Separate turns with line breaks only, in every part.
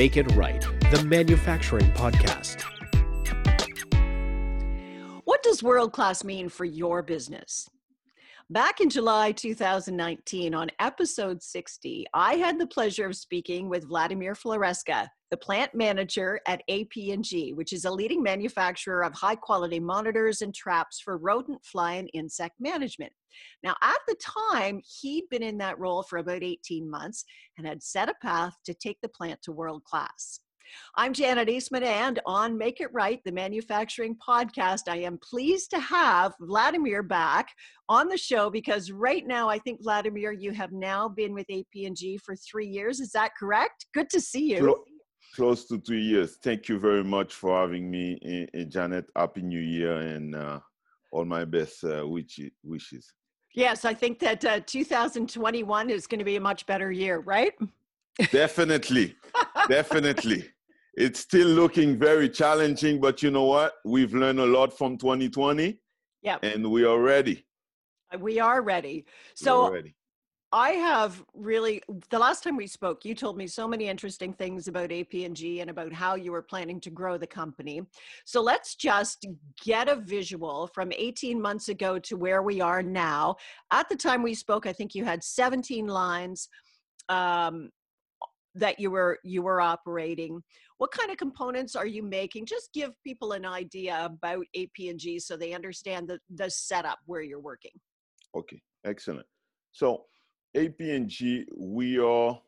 Make It Right, the manufacturing podcast.
What does world class mean for your business? Back in July 2019, on episode 60, I had the pleasure of speaking with Vladimir Floreska, the plant manager at AP&G, which is a leading manufacturer of high quality monitors and traps for rodent, fly, and insect management. Now, at the time, he'd been in that role for about 18 months and had set a path to take the plant to world class. I'm Janet Eastman, and on Make It Right, the manufacturing podcast, I am pleased to have Vladimir back on the show because right now, I think Vladimir, you have now been with AP&G for three years. Is that correct? Good to see you.
Close to two years. Thank you very much for having me, eh, eh, Janet. Happy New Year and uh, all my best uh, wishes.
Yes, I think that uh, 2021 is going to be a much better year, right?
Definitely. Definitely it's still looking very challenging, but you know what? We've learned a lot from 2020.
Yeah.
And we are ready.
Uh, we are ready. So ready. I have really the last time we spoke, you told me so many interesting things about AP&G and about how you were planning to grow the company. So let's just get a visual from 18 months ago to where we are now. At the time we spoke, I think you had 17 lines. Um, that you were you were operating what kind of components are you making? Just give people an idea about ap&g so they understand the, the setup where you're working.
Okay excellent. So ap&g we are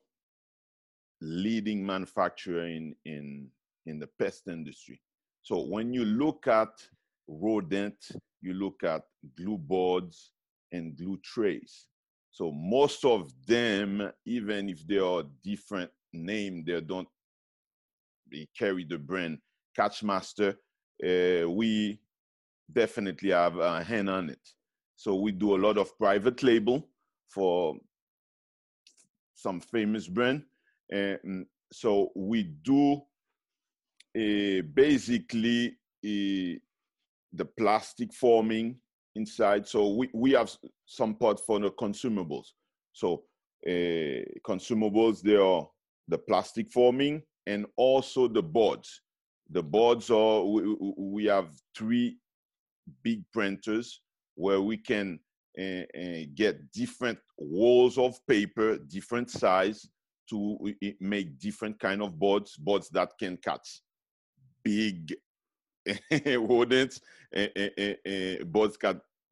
leading manufacturer in in in the pest industry. So when you look at rodent you look at glue boards and glue trays. So most of them, even if they are different name, they don't they carry the brand Catchmaster. Uh, we definitely have a hand on it. So we do a lot of private label for some famous brand. And so we do uh, basically uh, the plastic forming inside. So we, we have some part for the consumables. So uh, consumables, they are the plastic forming and also the boards. The boards are, we, we have three big printers where we can uh, uh, get different walls of paper, different size to make different kind of boards, boards that can catch big rodents, uh, birds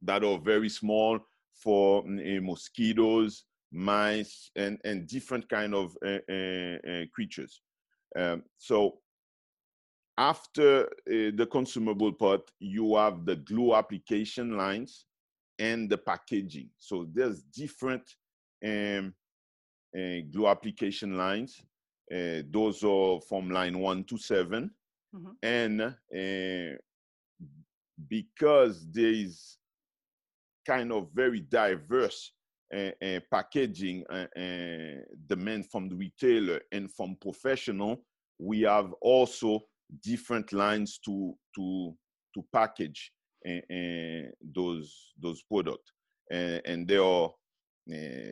that are very small for eh, mosquitoes, mice, and, and different kind of creatures. Um, so after the consumable part, you have the glue application lines and the packaging. So there's different um, uh, glue application lines. Uh, those are from line one to 7 mm-hmm. And uh, because there is kind of very diverse uh, uh, Eh, eh, packaging uh, demand from the retailer and from professional, we have also different lines to to to package those those products, and they are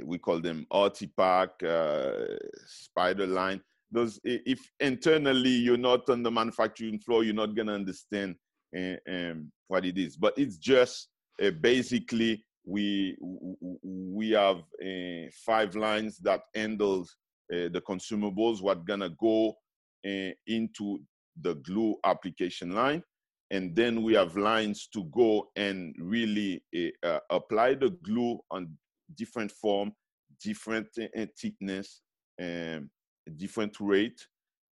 we call them Artipack, uh, Spider line. Those if internally you're not on the manufacturing floor, you're not gonna understand um, what it is. But it's just uh, basically we we have uh, five lines that handles uh, the consumables what gonna go uh, into the glue application line and then we have lines to go and really uh, uh, apply the glue on different form different thickness um, different rate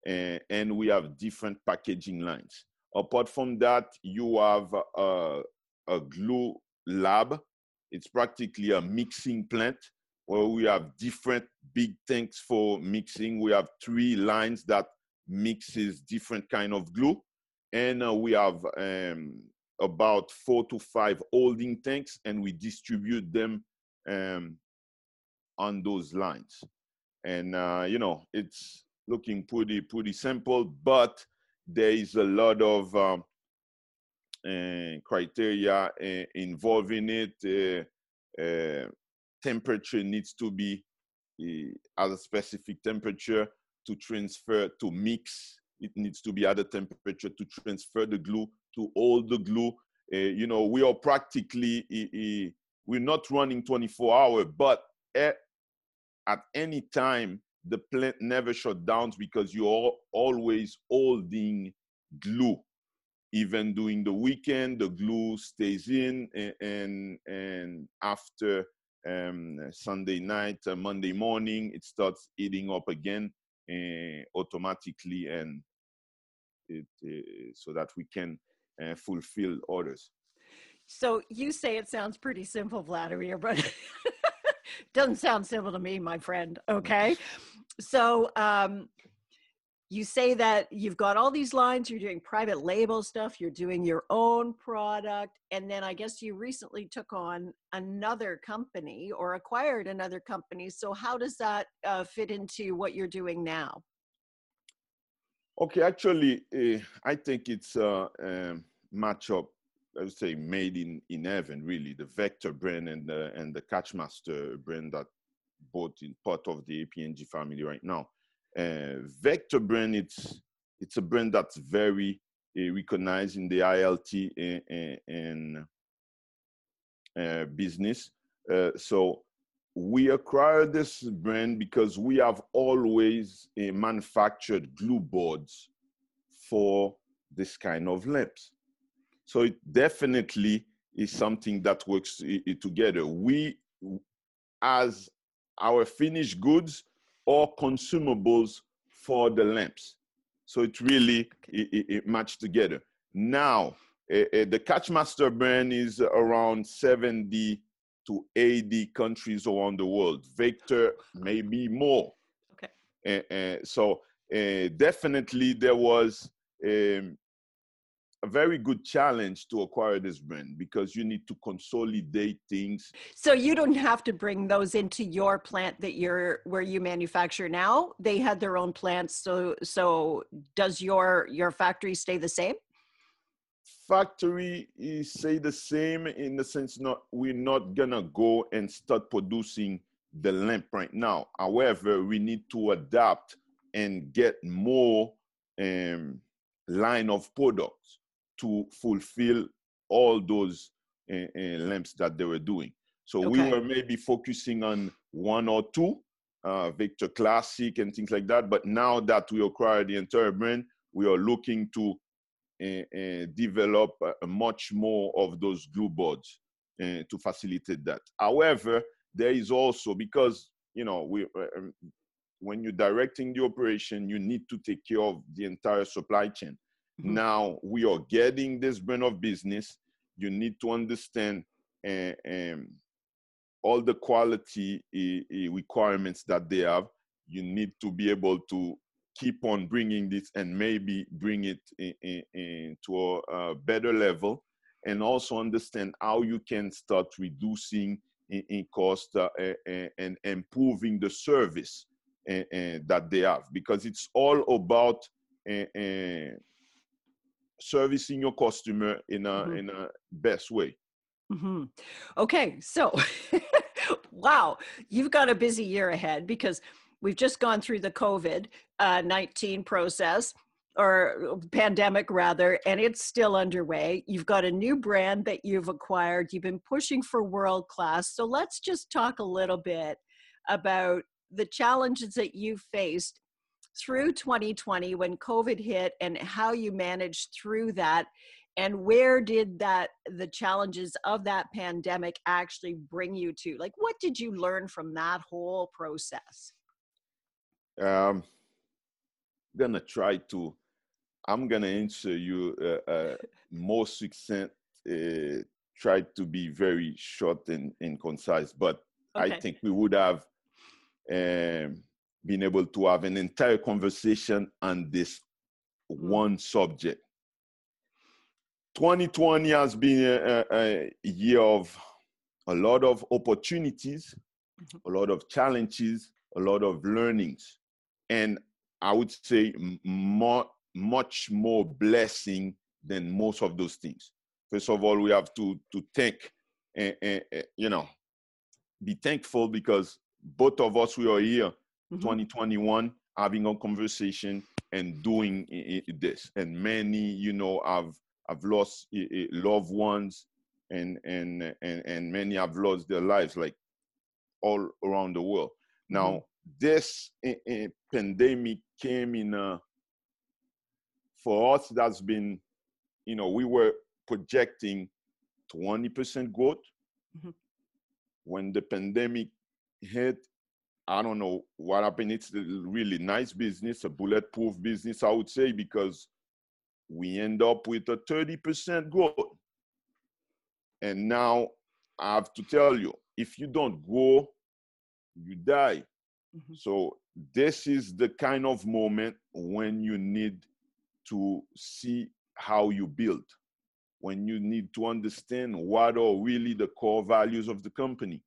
and we have different packaging lines apart from that you have a glue lab. It's practically a mixing plant where we have different big tanks for mixing. We have three lines that mixes different kind of glue. And uh, we have um, about four to five holding tanks and we distribute them um, on those lines. And, uh, you know, it's looking pretty, pretty simple, but there is a lot of um, uh, criteria uh, involving it. Uh, temperature needs to be at a specific temperature to transfer to mix. It needs to be at a temperature to transfer the glue to hold the glue. You know, we are practically we're not running 24 hour, but at, at any time the plant never shut down because you're always holding glue even during the weekend the glue stays in and and, and after um, sunday night uh, monday morning it starts eating up again uh, automatically and it, uh, so that we can uh, fulfill orders.
So you say it sounds pretty simple vladimir but doesn't sound simple to me my friend okay? So um, you say that you've got all these lines you're doing private label stuff you're doing your own product and then i guess you recently took on another company or acquired another company so how does that uh, fit into what you're doing now?
Okay actually uh, i think it's a um, matchup i would say made in in heaven really the vector brand and the and the catchmaster brand that both in part of the AP&G family right now uh, Vector brand, it's it's a brand that's very uh, recognized in the ILT and, and uh, business. Uh, so we acquired this brand because we have always uh, manufactured glue boards for this kind of lamps. So it definitely is something that works together. We, as our finished goods, or consumables for the lamps. So it really it, it matched together. Now, uh, uh, the Catchmaster brand is around 70 to 80 countries around the world. Vector maybe more.
Okay.
Uh, so definitely there was um, a very good challenge to acquire this brand because you need to consolidate things.
So you don't have to bring those into your plant that you're where you manufacture now. They had their own plants. So so does your your factory stay the same?
Factory is say the same in the sense not we're not gonna go and start producing the lamp right now. However, we need to adapt and get more um, line of products to fulfill all those uh, uh, lamps that they were doing. So okay. we were maybe focusing on one or two, uh, Vector Classic and things like that. But now that we acquired the entire brand, we are looking to uh, develop much more of those glue boards to facilitate that. However, there is also because you know we when you're directing the operation, you need to take care of the entire supply chain. Mm-hmm. Now we are getting this brand of business. You need to understand uh, um, all the quality uh, requirements that they have. You need to be able to keep on bringing this and maybe bring it into in, in, a, a, better level and also understand how you can start reducing in, in cost uh, and improving the service uh, uh, that they have because it's all about servicing your customer in a mm-hmm. in a best way.
Mm-hmm. Okay, so wow, you've got a busy year ahead because we've just gone through the COVID uh, nineteen process or pandemic rather, and it's still underway. You've got a new brand that you've acquired. You've been pushing for world class. So let's just talk a little bit about the challenges that you faced through 2020 when COVID hit and how you managed through that and where did that the challenges of that pandemic actually bring you to like what did you learn from that whole process
um i'm gonna try to i'm gonna answer you uh, uh, more succinct uh, try to be very short and, and concise but okay. i think we would have um, being able to have an entire conversation on this mm-hmm. one subject. 2020 has been a, a, year of a lot of opportunities, mm-hmm. a lot of challenges, a lot of learnings, and I would say more, much more blessing than most of those things. First of all, we have to to thank, and, and, and you know, be thankful because both of us we are here mm-hmm. 2021 having a conversation and doing this. And many, you know, have have lost loved ones, and and and and many have lost their lives, like all around the world. Now, mm-hmm. this pandemic came in a for us. That's been, you know, we were projecting 20% growth. Mm-hmm. When the pandemic hit, I don't know what happened. It's a really nice business, a bulletproof business, I would say, because we end up with a 30% growth. And now I have to tell you, if you don't grow, you die. Mm-hmm. So this is the kind of moment when you need to see how you build, when you need to understand what are really the core values of the company.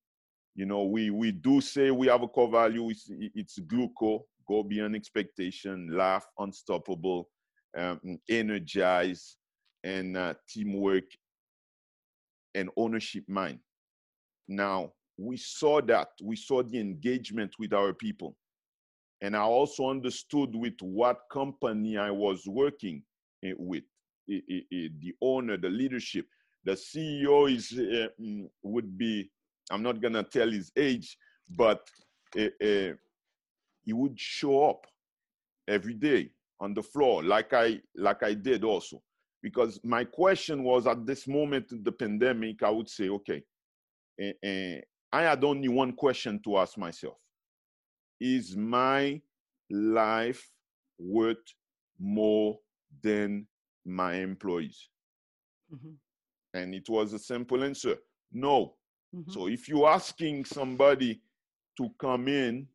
You know, we we do say we have a core value. It's, it's GLUCO, go beyond expectation, laugh, unstoppable, um, energize, and uh, teamwork and ownership mind. Now we saw that we saw the engagement with our people, and I also understood with what company I was working eh, with, the owner, the leadership. The CEO is uh, would be I'm not gonna tell his age, but uh, he would show up every day on the floor, like I like I did also. Because my question was at this moment in the pandemic, I would say, okay, uh, I had only one question to ask myself: Is my life worth more than my employees? Mm-hmm. And it was a simple answer: No. Mm-hmm. So if you're asking somebody to come in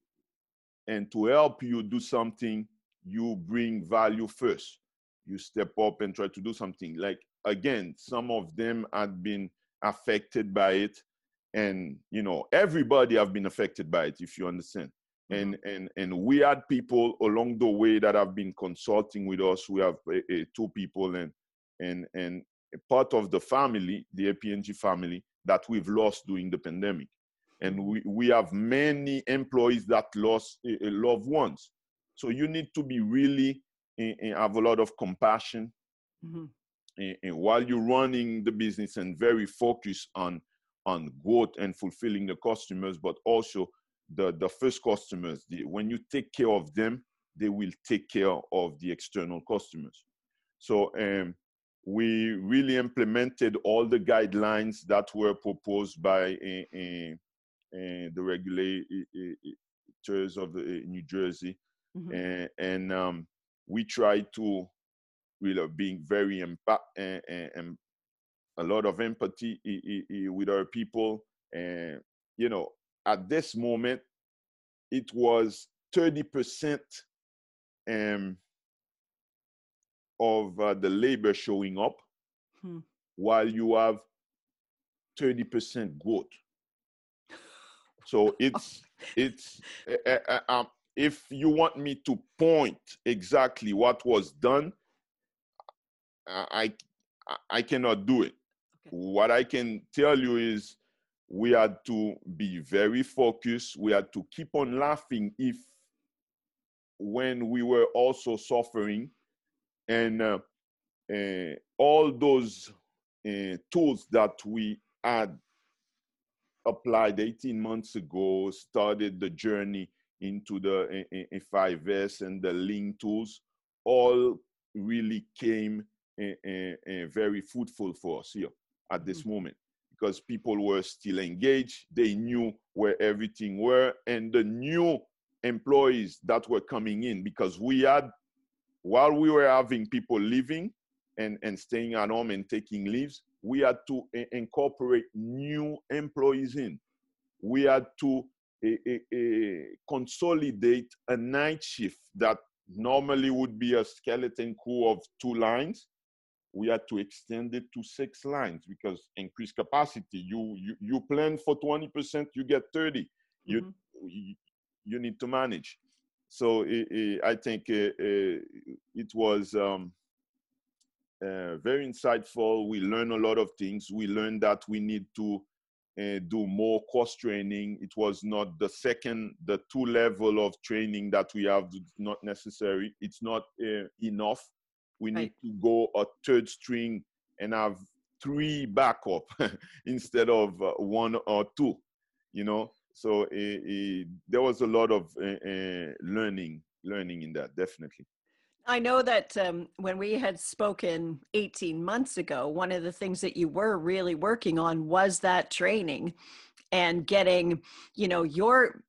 and to help you do something, you bring value first. You step up and try to do something. Like again, some of them had been affected by it, and you know everybody have been affected by it. If you understand. Mm-hmm. And and and we had people along the way that have been consulting with us. We have uh, two people and and and part of the family, the AP&G family, that we've lost during the pandemic. And we, we have many employees that lost uh, loved ones. So you need to be really uh, have a lot of compassion mm-hmm. and while you're running the business and very focused on on growth and fulfilling the customers, but also the the first customers. The, when you take care of them, they will take care of the external customers. So um, we really implemented all the guidelines that were proposed by uh, uh, the regulators of New Jersey, mm-hmm. and um, we tried to really being very impact and a lot of empathy with our people, and you know, at this moment, it was thirty percent. Um, of uh, the labor showing up hmm. while you have 30% growth so it's it's uh, uh, um, if you want me to point exactly what was done i i cannot do it okay. what i can tell you is we had to be very focused we had to keep on laughing if when we were also suffering and uh, uh, all those uh, tools that we had applied 18 months ago started the journey into the 5S and the lean tools all really came very fruitful for us here at this mm-hmm. moment because people were still engaged they knew where everything were and the new employees that were coming in because we had while we were having people living and, and staying at home and taking leaves, we had to eh, incorporate new employees in. We had to eh, eh, consolidate a night shift that normally would be a skeleton crew of two lines. We had to extend it to six lines because increased capacity. You you, you plan for 20%, you get 30. Mm-hmm. you you need to manage so it, it, I think it, it was um, uh, very insightful. We learned a lot of things. We learned that we need to uh, do more course training. It was not the second, the two level of training that we have not necessary. It's not uh, enough. We right. need to go a third string and have three backup instead of uh, one or two. You know, so there was a lot of learning, learning in that, definitely.
I know that um, when we had spoken 18 months ago, one of the things that you were really working on was that training and getting, you know, your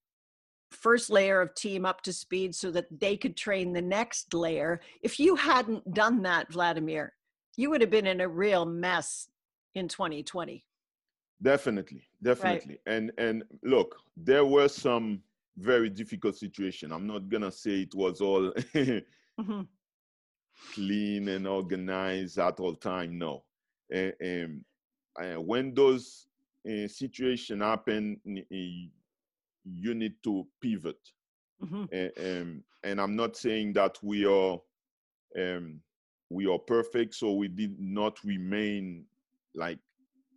first layer of team up to speed so that they could train the next layer. If you hadn't done that, Vladimir, you would have been in a real mess in 2020.
Definitely, definitely. Right. And and look, there were some very difficult situation. I'm not gonna say it was all mm-hmm. clean and organized at all time. No. And, and when those uh, situation happen, you need to pivot. Mm-hmm. And, um, and, I'm not saying that we are um, we are perfect, so we did not remain like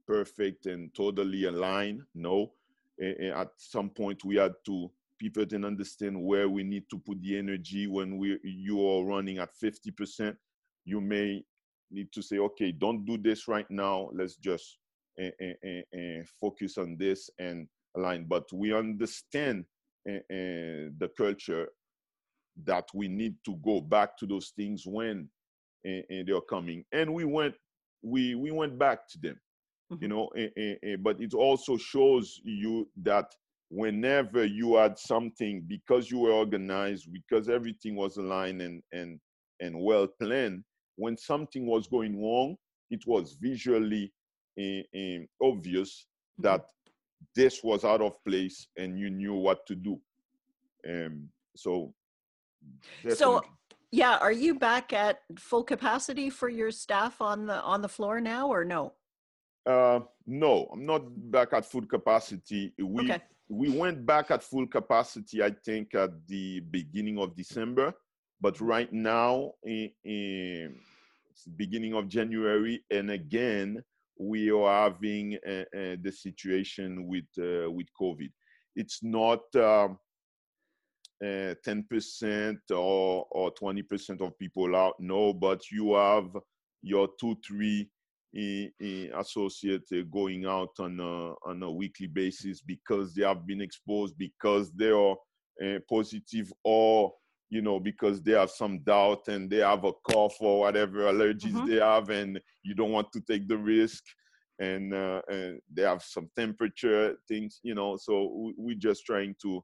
perfect and totally aligned. No, at some point we had to pivot and understand where we need to put the energy. When we you are running at 50% you may need to say okay don't do this right now. Let's just uh, uh, uh, focus on this and align. But we understand the culture that we need to go back to those things when they're coming. And we went we we went back to them mm-hmm. you know but it also shows you that whenever you had something because you were organized because everything was aligned and and and well planned when something was going wrong it was visually uh, uh, obvious mm-hmm. that this was out of place and you knew what to do um so
definitely. so yeah are you back at full capacity for your staff on the on the floor now or no
uh no i'm not back at full capacity we okay we went back at full capacity, I think, at the beginning of December. But right now, in, in beginning of January, and again, we are having uh, uh, the situation with uh, with COVID. It's not um, uh, or or twenty percent of people out. No, but you have your two, three associates going out on a, on a weekly basis because they have been exposed because they are uh, positive or you know because they have some doubt and they have a cough or whatever allergies mm-hmm. they have and you don't want to take the risk and, uh, and they have some temperature things you know so we, are just trying to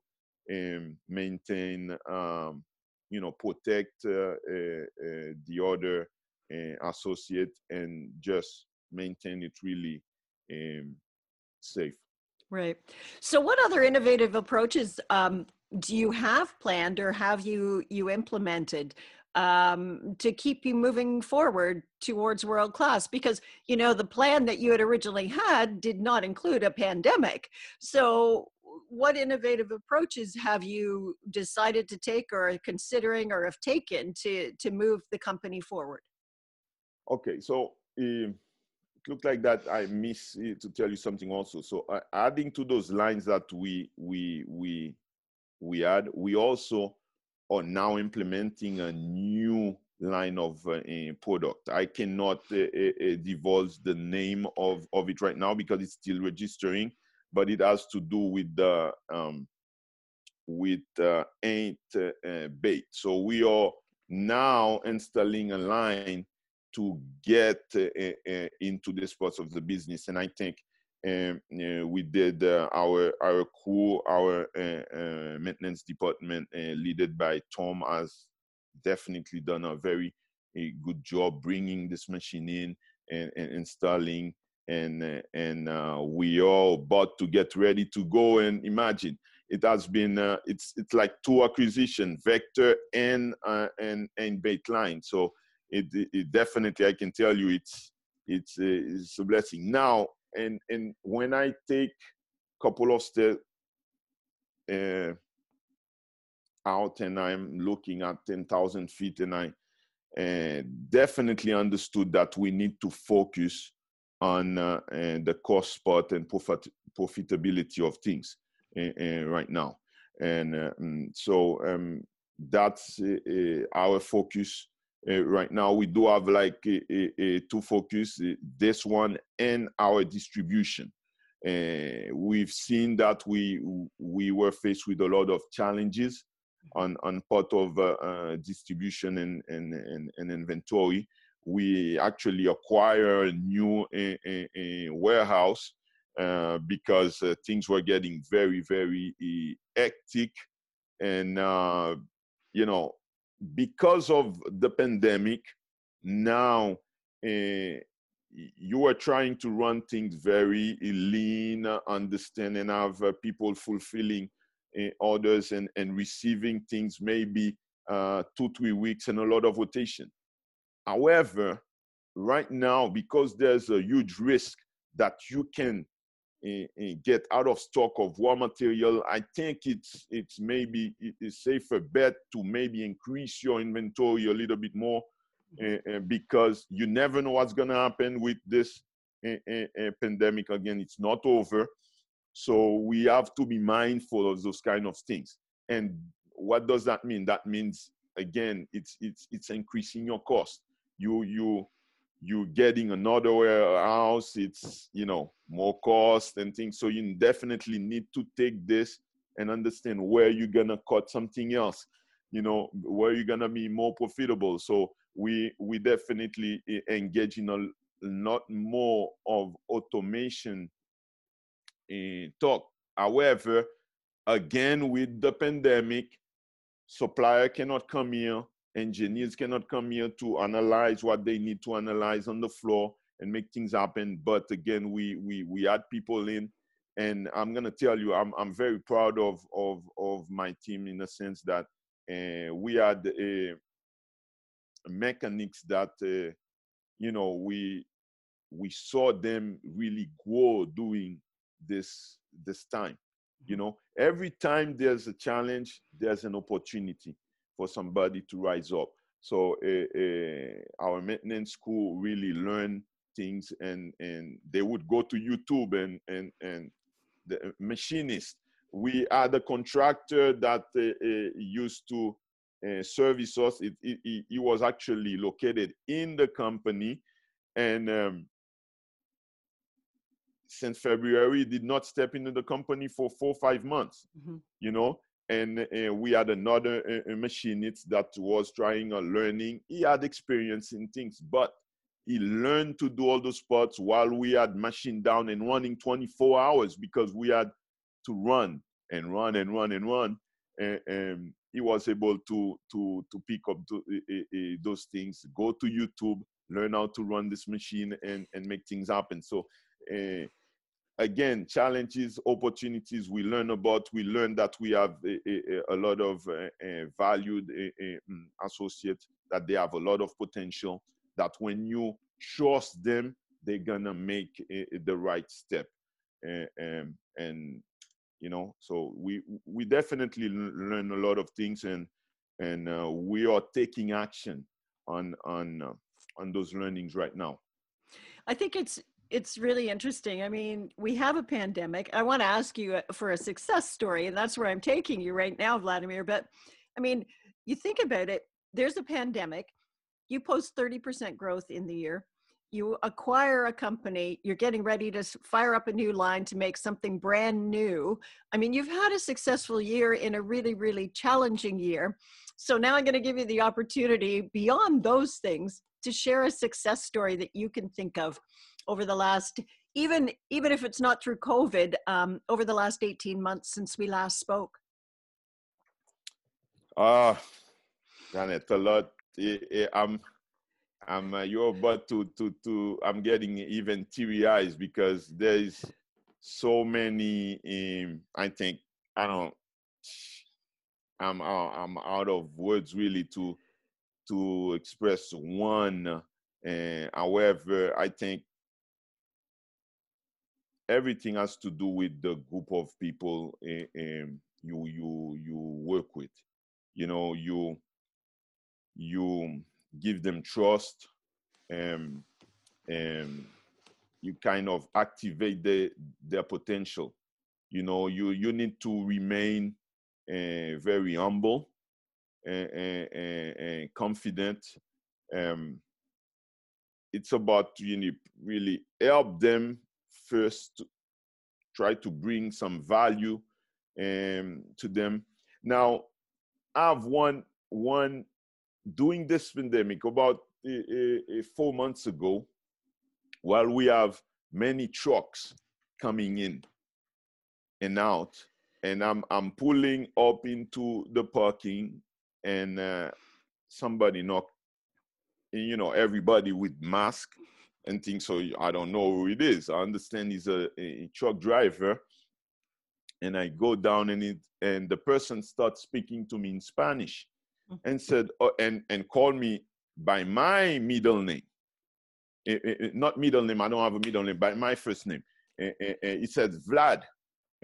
um, maintain um, you know protect uh, uh, uh the other uh, associate and just maintain it really um, safe.
Right. So, what other innovative approaches um, do you have planned, or have you you implemented um, to keep you moving forward towards world class? Because you know the plan that you had originally had did not include a pandemic. So, what innovative approaches have you decided to take, or considering, or have taken to to move the company forward?
Okay, so um, it looked like that I miss to tell you something also. So uh, adding to those lines that we we we we had, we also are now implementing a new line of uh, product. I cannot uh, uh, uh, divulge the name of of it right now because it's still registering, but it has to do with the um, with uh, ant bait. So we are now installing a line to get uh, uh, into this part of the business. And I think um, uh, we did our our crew, our maintenance department, led by Tom, has definitely done a very a good job bringing this machine in and, and installing. And uh, and uh, we are about to get ready to go. And imagine it has been uh, it's it's like two acquisition vector and and and baitline so it, it definitely I can tell you it's it's a, it's a blessing. Now and and when I take a couple of steps uh, out and I'm looking at ten thousand feet and I uh, definitely understood that we need to focus on uh, the cost part and profit, profitability of things uh, right now. And um, so um, that's our focus right now. We do have like two focus, this one and our distribution. Uh, we've seen that we we were faced with a lot of challenges on on part of uh, uh, distribution and, and, and, and inventory. We actually acquire a new warehouse uh, because uh, things were getting very very hectic, and uh, you know because of the pandemic, now you are trying to run things very lean, understand, and have uh, people fulfilling uh, orders and, and receiving things maybe uh, two, three weeks and a lot of rotation. However, right now, because there's a huge risk that you can uh, get out of stock of raw material, I think it's it's maybe it's safer bet to maybe increase your inventory a little bit more uh, because you never know what's going to happen with this uh, pandemic again. It's not over. So we have to be mindful of those kind of things. And what does that mean? That means again, it's it's it's increasing your cost. You you you getting another warehouse. It's you know more cost and things. So you definitely need to take this and understand where you're gonna cut something else. You know where you're gonna be more profitable. So we we definitely eh, engage in a lot more of automation in talk. However, again with the pandemic, supplier cannot come here, engineers cannot come here to analyze what they need to analyze on the floor and make things happen. But again, we we we add people in, and I'm gonna tell you, I'm I'm very proud of of of my team in the sense that uh, we had a mechanics that uh, you know we we saw them really grow doing this this time you know. Every time there's a challenge there's an opportunity for somebody to rise up so uh, uh, our maintenance school really learned things and and they would go to youtube and and and the machinist we had a contractor that uh, used to uh, service us. It, it, it, was actually located in the company, and um, since February, did not step into the company for four five months. Mm-hmm. You know, and uh, we had another uh, machinist that was trying a learning. He had experience in things, but he learned to do all those parts while we had machine down and running 24 hours because we had to run and run and run and run. And, and he was able to to to pick up to, uh, uh, those things go to youtube learn how to run this machine and and make things happen so uh, again challenges opportunities we learn about we learn that we have a, a, a lot of valued mm, associates that they have a lot of potential that when you trust them they're gonna make the right step. Um, and you know so we we definitely learn a lot of things and and uh, we are taking action on on uh, on those learnings right now.
I think it's it's really interesting. I mean we have a pandemic. I want to ask you uh, for a success story and that's where i'm taking you right now vladimir but i mean you think about it there's a pandemic. You post 30% growth in the year. You acquire a company, you're getting ready to fire up a new line to make something brand new. I mean, you've had a successful year in a really, really challenging year. So now I'm going to give you the opportunity beyond those things to share a success story that you can think of over the last even even if it's not through covid um, over the last 18 months since we last spoke
ah uh, Janet, a lot i'm I'm uh, you're about to to to I'm getting even teary eyes because there's so many. Um, I think I don't. I'm uh, I'm out of words really to to express one. Uh, however, I think everything has to do with the group of people um, you you you work with. You know, you you give them trust and and you kind of activate the, their potential. You know, you you need to remain uh, very humble and, and, and confident. Um, it's about you know, really help them first try to bring some value um, to them. Now, I have one one during this pandemic about uh, four months ago, while we have many trucks coming in and out, and I'm I'm pulling up into the parking, and uh, somebody knocked, you know, everybody with mask and things. So I don't know who it is. I understand he's a, a truck driver, and I go down and it and the person starts speaking to me in Spanish, mm-hmm. and said oh, and and called me by my middle name. It, it, it, not middle name. I don't have a middle name. By my first name. Eh, eh, eh, he said Vlad.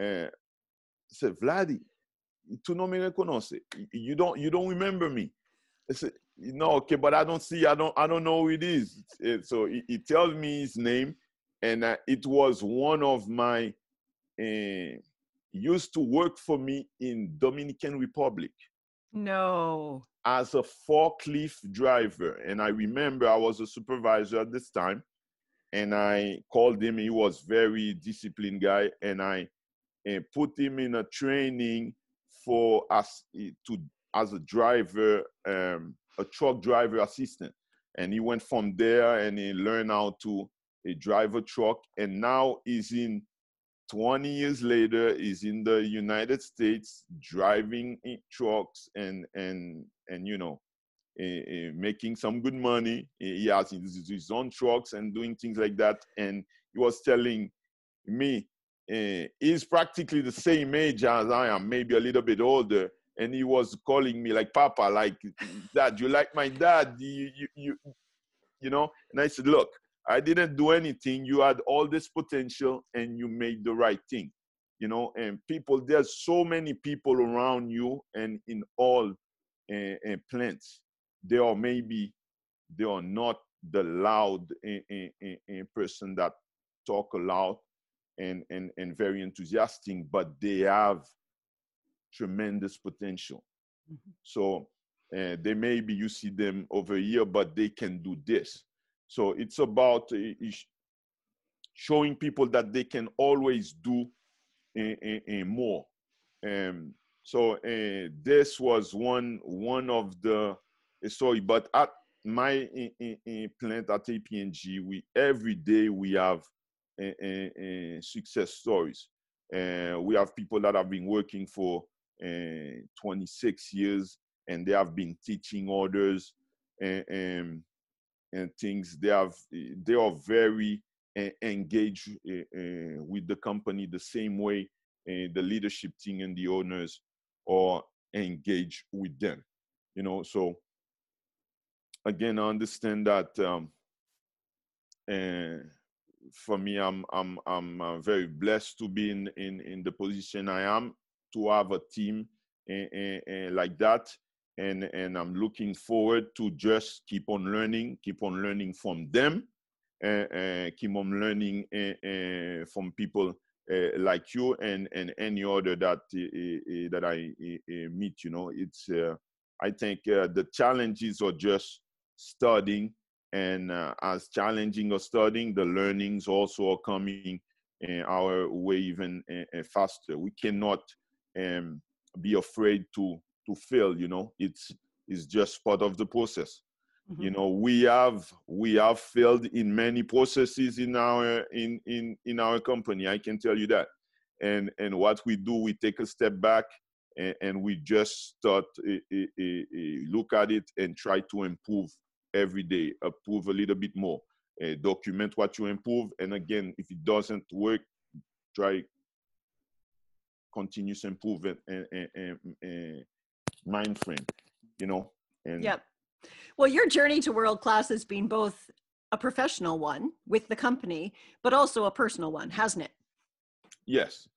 Uh, said Vladi. Tu no me reconoce. You don't. You don't remember me. I said no. Okay, but I don't see. I don't. I don't know who it is. So he, he tells me his name, and uh, it was one of my. Uh, used to work for me in Dominican Republic.
No.
As a forklift driver. And I remember I was a supervisor at this time. And I called him. He was very disciplined guy. And I and put him in a training for us to as a driver, um, a truck driver assistant. And he went from there and he learned how to drive a truck. And now he's in 20 years later he's in the united states driving trucks and and and you know uh, uh, making some good money he has his, his, own trucks and doing things like that and he was telling me uh, he's practically the same age as i am maybe a little bit older and he was calling me like papa like dad you like my dad you, you, you, you know and i said look I didn't do anything. You had all this potential and you made the right thing. You know, and people, there's so many people around you and in all uh, uh, plants. They are maybe, they are not the loud uh, person that talk a lot and, and, and very enthusiastic, but they have tremendous potential. Mm-hmm. So uh, they maybe you see them over here, but they can do this. So it's about uh, showing people that they can always do uh, more. Um, so this was one one of the story. But at my plant at AP&G, we every day we have success stories. we have people that have been working for 26 years and they have been teaching others. Um, and things they have they are very uh, engaged uh, with the company the same way the leadership team and the owners are engaged with them you know so again i understand that um, for me i'm i'm i'm uh, very blessed to be in, in in the position i am to have a team eh, eh, eh, like that and and I'm looking forward to just keep on learning, keep on learning from them, and, and keep on learning uh, uh, from people uh, like you and and any other that that I meet. You know, it's I think the challenges are just studying, and uh, as challenging or studying, the learnings also are coming our way even faster. We cannot um, be afraid to to fail you know? It's it's just part of the process. Mm-hmm. you know we have we have failed in many processes in our in in in our company i can tell you that. And and what we do we take a step back and, and we just start a, a, a, look at it and try to improve every day improve a little bit more uh, document what you improve and again if it doesn't work try continuous improvement and, eh, and, eh, and, eh, and mm, mind frame, you know.
And yep. Well, your journey to world class has been both a professional one with the company, but also a personal one, hasn't it?
Yes.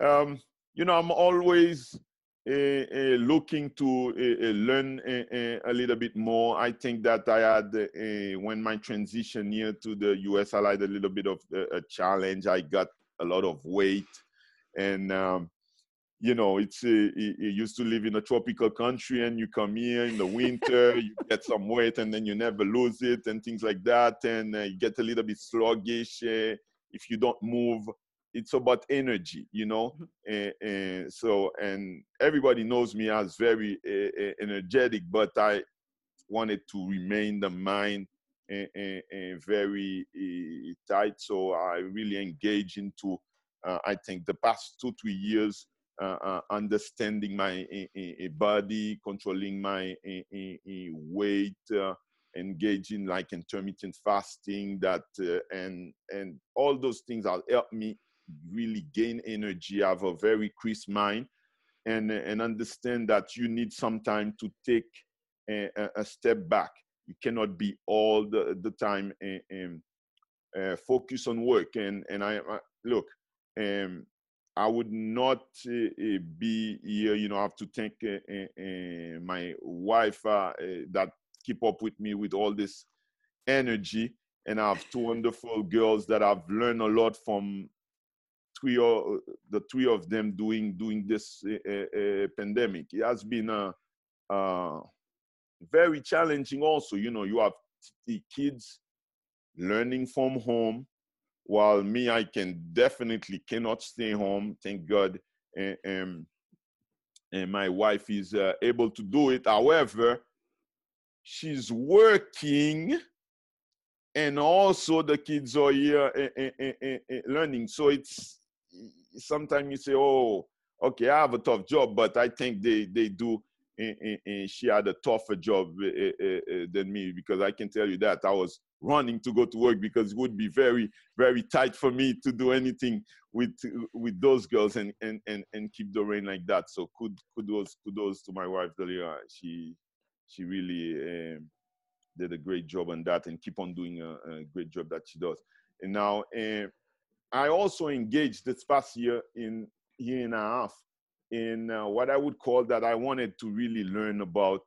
Um, you know, I'm always uh, uh, looking to uh, learn a little bit more. I think that I had, when my transition here to the US, I had a little bit of a challenge. I got a lot of weight. And, um, you know, it's you used to live in a tropical country and you come here in the winter, you get some weight and then you never lose it and things like that. And you get a little bit sluggish if you don't move it's about energy you know and, mm-hmm. and, so and everybody knows me as very uh, energetic but i wanted to remain the mind and, and very uh, tight so i really engage into uh, Uh, i think the past two three years uh, uh, understanding my body controlling my weight engaging like intermittent fasting that uh, and and all those things have helped me really gain energy, have a very crisp mind, and, and understand that you need some time to take a, a step back. You cannot be all the, the time eh, eh, eh, and, and uh, focus on work. And, and I, I look, um, I would not uh, be here, you know, I have to thank uh, my wife uh, that keep up with me with all this energy. And I have two wonderful girls that I've learned a lot from three or the three of them doing doing this pandemic. It has been a, very challenging. Also, you know, you have the kids learning from home, while me, I can definitely cannot stay home. Thank God, and, and, and my wife is uh, able to do it. However, she's working and also the kids are here eh, eh, eh, learning so it's sometimes you say, oh, okay, I have a tough job, but I think they, they do. And, and she had a tougher job than me because I can tell you that I was running to go to work because it would be very very tight for me to do anything with with those girls and and and, and keep the rain like that. So kudos kudos to my wife Delia. She she really um, did a great job on that and keep on doing a, a great job that she does. And now. Uh, I also engaged this past year in year and a half in uh, what I would call that I wanted to really learn about,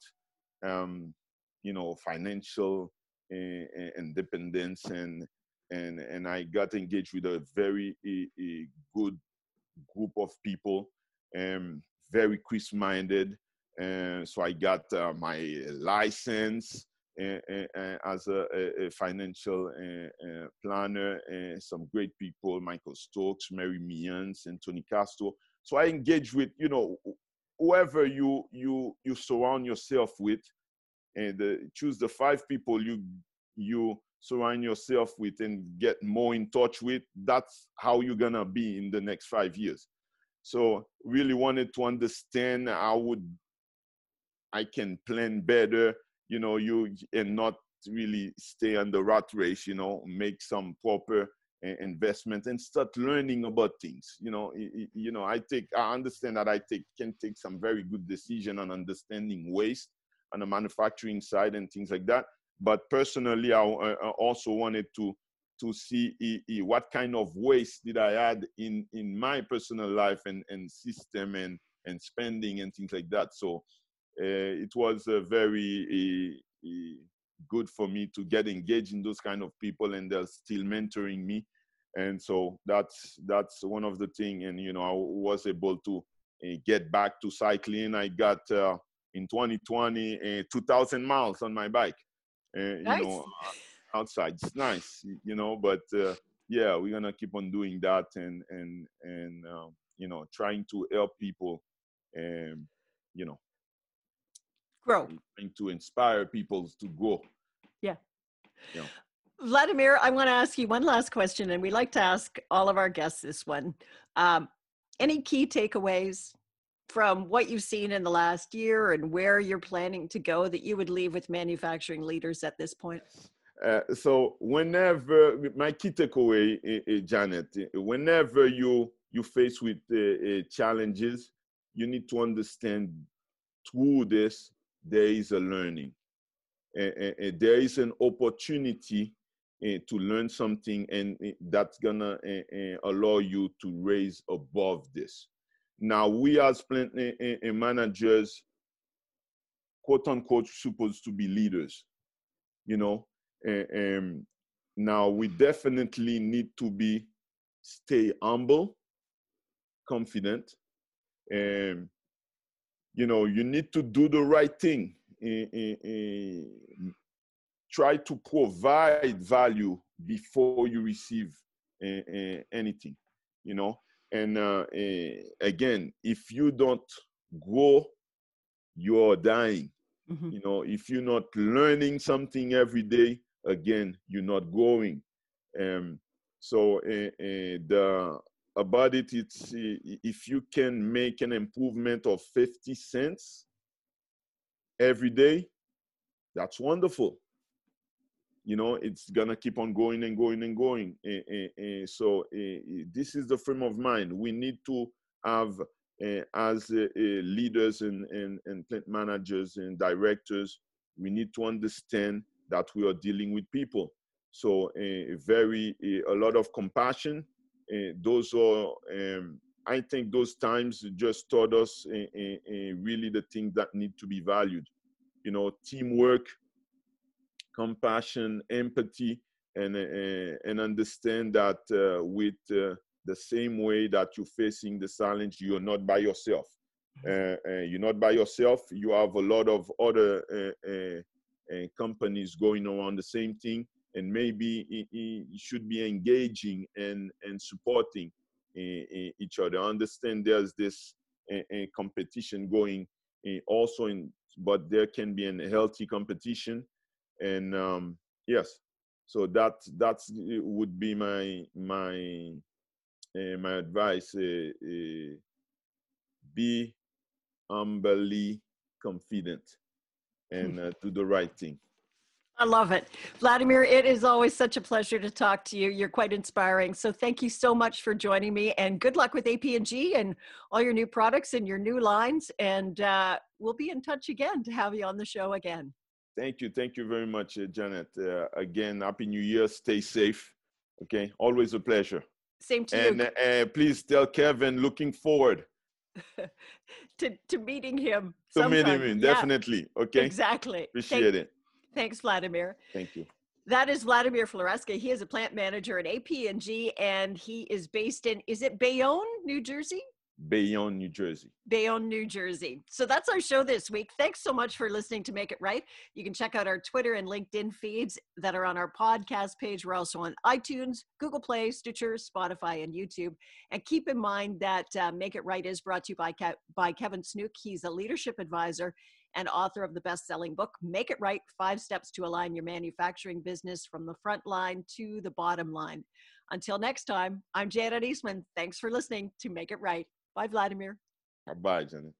um, you know, financial uh, independence and and and I got engaged with a very a, a good group of people, um, very crisp-minded, and so I got uh, my license as a, a financial planner, and some great people, Michael Stokes, Mary Means, and Tony Castro. So I engage with, you know, whoever you you you surround yourself with, and uh, choose the five people you you surround yourself with and get more in touch with. That's how you're gonna be in the next five years. So really wanted to understand how would I can plan better you know, you and not really stay on the rat race, you know, make some proper eh, investment and start learning about things. You know, you know, I take, I understand that I take can take some very good decision on understanding waste on the manufacturing side and things like that. But personally, I, I also wanted to to see what kind of waste did I add in in my personal life and and system and and spending and things like that. So uh, it was very good for me to get engaged in those kind of people and they're still mentoring me and so that's that's one of the thing and you know i was able to get back to cycling i got uh, in 2020 uh, 2000 miles on my bike uh, nice. you know outside. It's nice you know but uh, yeah we're gonna keep on doing that and and and um, you know trying to help people and you know
grow.
trying to inspire people to grow
yeah. Yeah. Vladimir i want to ask you one last question and we like to ask all of our guests this one. Um, any key takeaways from what you've seen in the last year and where you're planning to go that you would leave with manufacturing leaders at this point
uh, so whenever my key takeaway uh, uh, janet eh, whenever you you face with challenges you need to understand through this there is a learning. There is an opportunity to learn something, and that's gonna allow you to raise above this. Now we as plant managers, quote unquote, supposed to be leaders, you know. And, now we definitely need to be stay humble, confident, and you know you need to do the right thing. Eh, eh, eh, try to provide value before you receive anything, you know and uh, uh, again, if you don't grow, you're dying. Mm-hmm. You know, if you're not learning something every day, again, you're not growing. Um, so uh, uh the about it, it's if you can make an improvement of 50 cents every day, that's wonderful you know it's gonna keep on going and going and going. And, and, and so uh, this is the frame of mind. We need to have uh, as uh, leaders and, and, and plant managers and directors we need to understand that we are dealing with people. So very a lot of compassion those are um, i think those times just taught us really the things that need to be valued. You know teamwork compassion, empathy, and uh, and understand that uh, with uh, the same way that you're facing the challenge, you're not by yourself. Mm-hmm. you're not by yourself. You have a lot of other companies going around the same thing, and maybe you should be engaging and and supporting each other. understand there's this competition going also in, but there can be a healthy competition and um, yes so that that would be my my uh, my advice uh, uh, be humbly confident and uh, do the right thing
I love it. Vladimir, it is always such a pleasure to talk to you. You're quite inspiring. So thank you so much for joining me and good luck with AP&G and all your new products and your new lines. And uh, we'll be in touch again to have you on the show again.
Thank you. Thank you very much, uh, Janet. Uh, again, Happy New Year. Stay safe. Okay. Always a pleasure.
Same to
and,
you.
And uh, please tell Kevin, looking forward
to, to meeting him.
To sometime. meeting him, yeah. definitely. Okay.
Exactly.
Appreciate
Thank,
it.
Thanks, Vladimir.
Thank you.
That is Vladimir Floreska. He is a plant manager at AP&G, and he is based in, is it Bayonne, New Jersey?
Bayonne, New Jersey.
Bayonne, New Jersey. So that's our show this week. Thanks so much for listening to Make It Right. You can check out our Twitter and LinkedIn feeds that are on our podcast page. We're also on iTunes, Google Play, Stitcher, Spotify, and YouTube. And keep in mind that uh, Make It Right is brought to you by, Ke- by Kevin Snook. He's a leadership advisor and author of the best selling book, Make It Right Five Steps to Align Your Manufacturing Business from the Front Line to the Bottom Line. Until next time, I'm Janet Eastman. Thanks for listening to Make It Right. Bye, Vladimir.
Bye, Jenny.